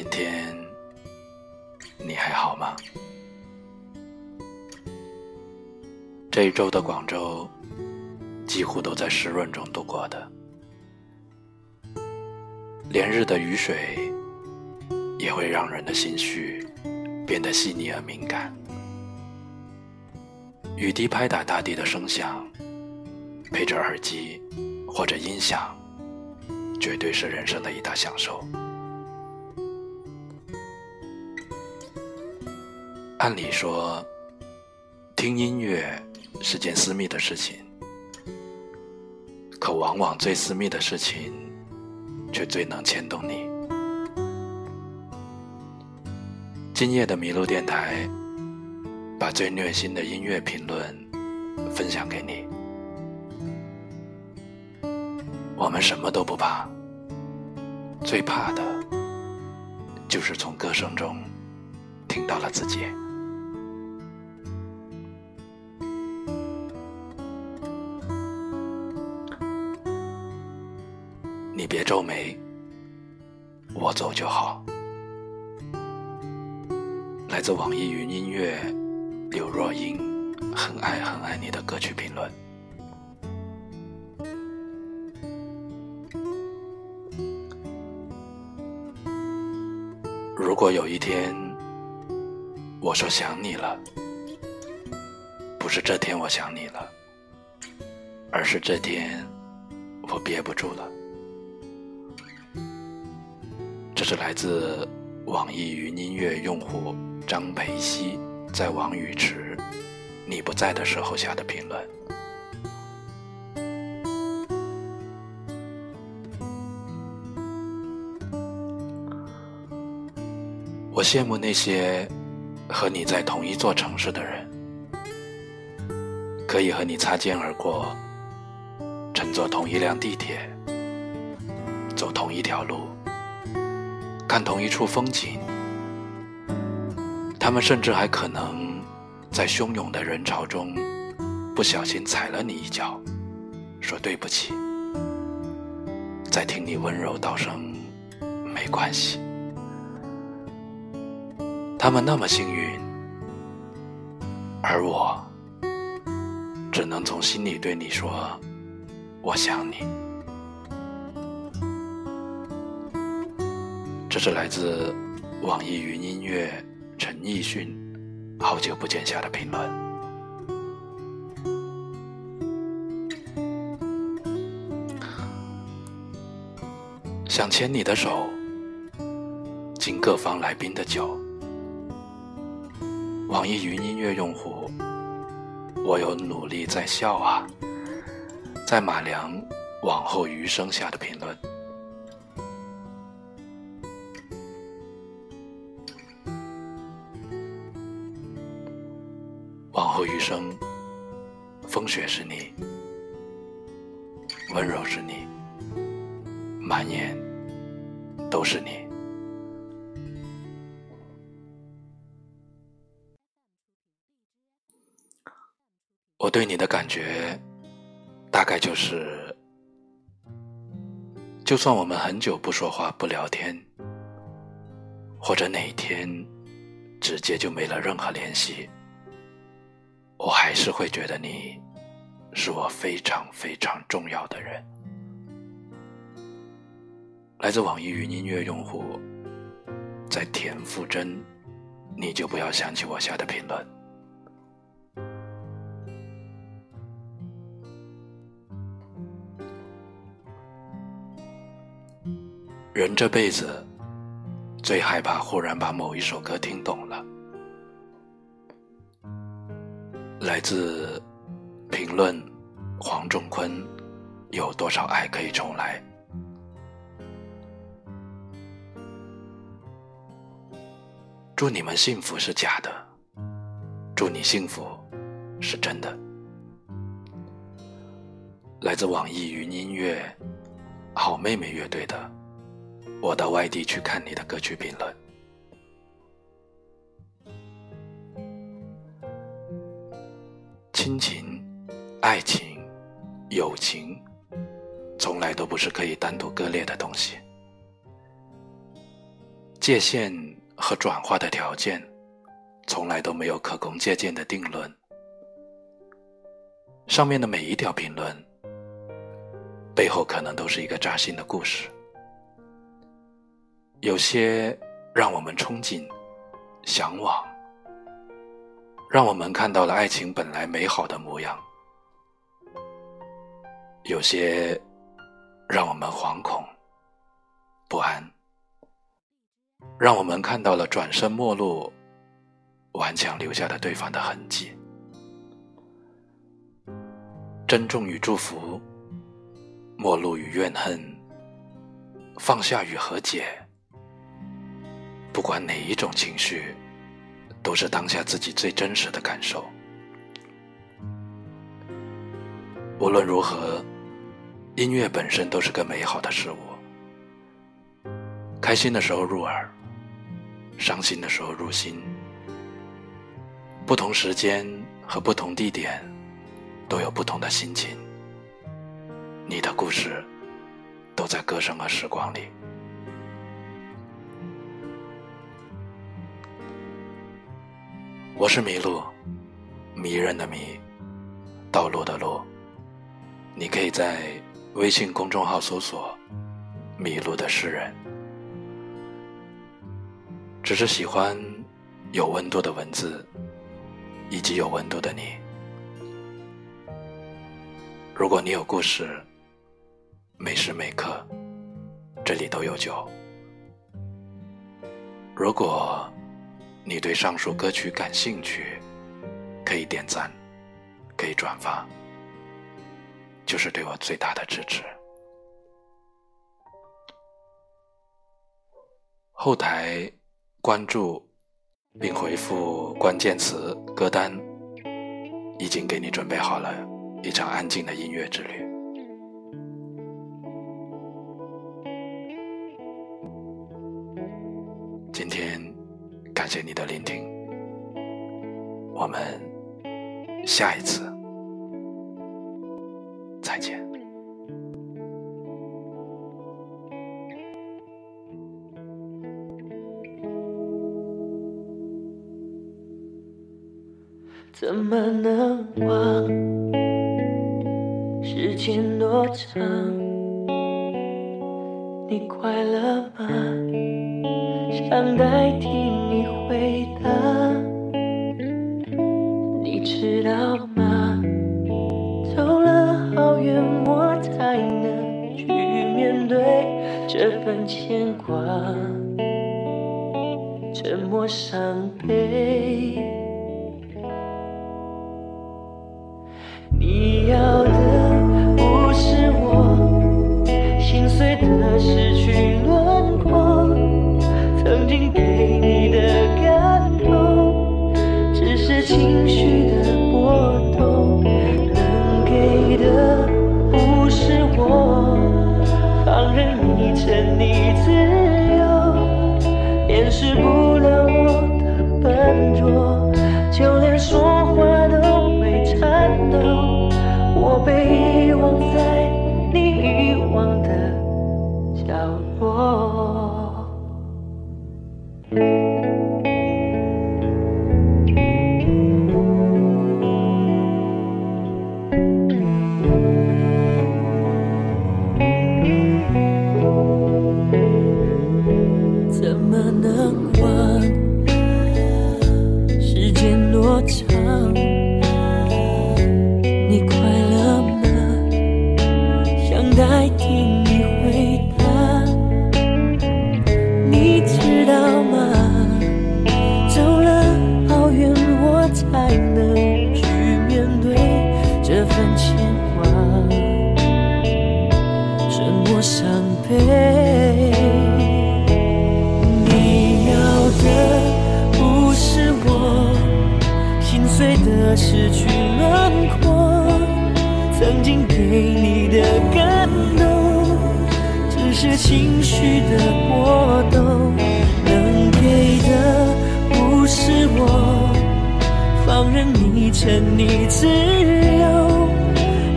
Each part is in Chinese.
今天你还好吗？这一周的广州几乎都在湿润中度过的，连日的雨水也会让人的心绪变得细腻而敏感。雨滴拍打大地的声响，配着耳机或者音响，绝对是人生的一大享受。按理说，听音乐是件私密的事情，可往往最私密的事情，却最能牵动你。今夜的麋鹿电台。把最虐心的音乐评论分享给你。我们什么都不怕，最怕的，就是从歌声中听到了自己。你别皱眉，我走就好。来自网易云音乐。刘若英很爱很爱你的歌曲评论。如果有一天我说想你了，不是这天我想你了，而是这天我憋不住了。这是来自网易云音乐用户张培熙。在王宇池，你不在的时候下的评论。我羡慕那些和你在同一座城市的人，可以和你擦肩而过，乘坐同一辆地铁，走同一条路，看同一处风景。他们甚至还可能在汹涌的人潮中不小心踩了你一脚，说对不起，再听你温柔道声没关系。他们那么幸运，而我只能从心里对你说，我想你。这是来自网易云音乐。陈奕迅，好久不见下的评论。想牵你的手，敬各方来宾的酒。网易云音乐用户，我有努力在笑啊，在马良往后余生下的评论。后余生，风雪是你，温柔是你，满眼都是你。我对你的感觉，大概就是，就算我们很久不说话、不聊天，或者哪天直接就没了任何联系。我还是会觉得你是我非常非常重要的人。来自网易云音乐用户在田馥甄，你就不要想起我下的评论。人这辈子最害怕忽然把某一首歌听懂了。来自评论黄仲坤，有多少爱可以重来？祝你们幸福是假的，祝你幸福是真的。来自网易云音乐好妹妹乐队的，我到外地去看你的歌曲评论。爱情、友情，从来都不是可以单独割裂的东西。界限和转化的条件，从来都没有可供借鉴的定论。上面的每一条评论，背后可能都是一个扎心的故事。有些让我们憧憬、向往，让我们看到了爱情本来美好的模样；有些让我们惶恐、不安。让我们看到了转身陌路、顽强留下的对方的痕迹。珍重与祝福，陌路与怨恨，放下与和解。不管哪一种情绪，都是当下自己最真实的感受。无论如何，音乐本身都是个美好的事物。开心的时候入耳，伤心的时候入心。不同时间和不同地点，都有不同的心情。你的故事，都在歌声和时光里。我是迷路，迷人的迷，道路的路。你可以在微信公众号搜索“迷路的诗人”。只是喜欢有温度的文字，以及有温度的你。如果你有故事，每时每刻这里都有酒。如果你对上述歌曲感兴趣，可以点赞，可以转发，就是对我最大的支持。后台。关注并回复关键词“歌单”，已经给你准备好了一场安静的音乐之旅。今天感谢你的聆听，我们下一次么能忘？时间多长？你快乐吗？想代替你回答。你知道吗？走了好远，我才能去面对这份牵挂，沉默伤悲。碎的失去落你快乐吗？想代替你回答你知道吗？走了好远我才能去面对这份牵挂。什么伤悲是情绪的波动能给的不是我放任你沉你自由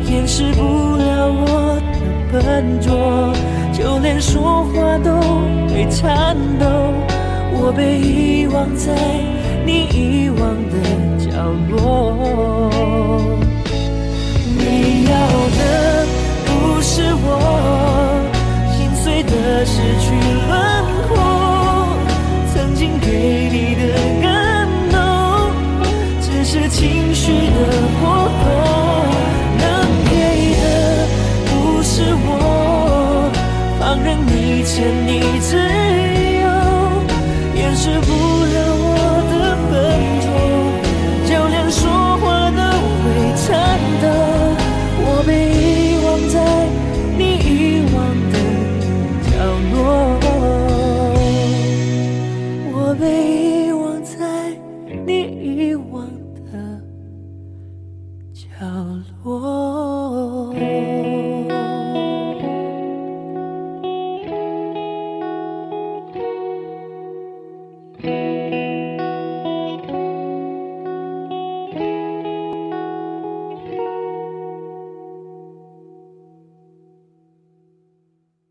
掩饰不了我的笨拙就连说话都被颤抖我被遗忘在你遗忘的角落。失去轮廓，曾经给你的感动，只是情绪的波动。能给的不是我放任你牵你。角落。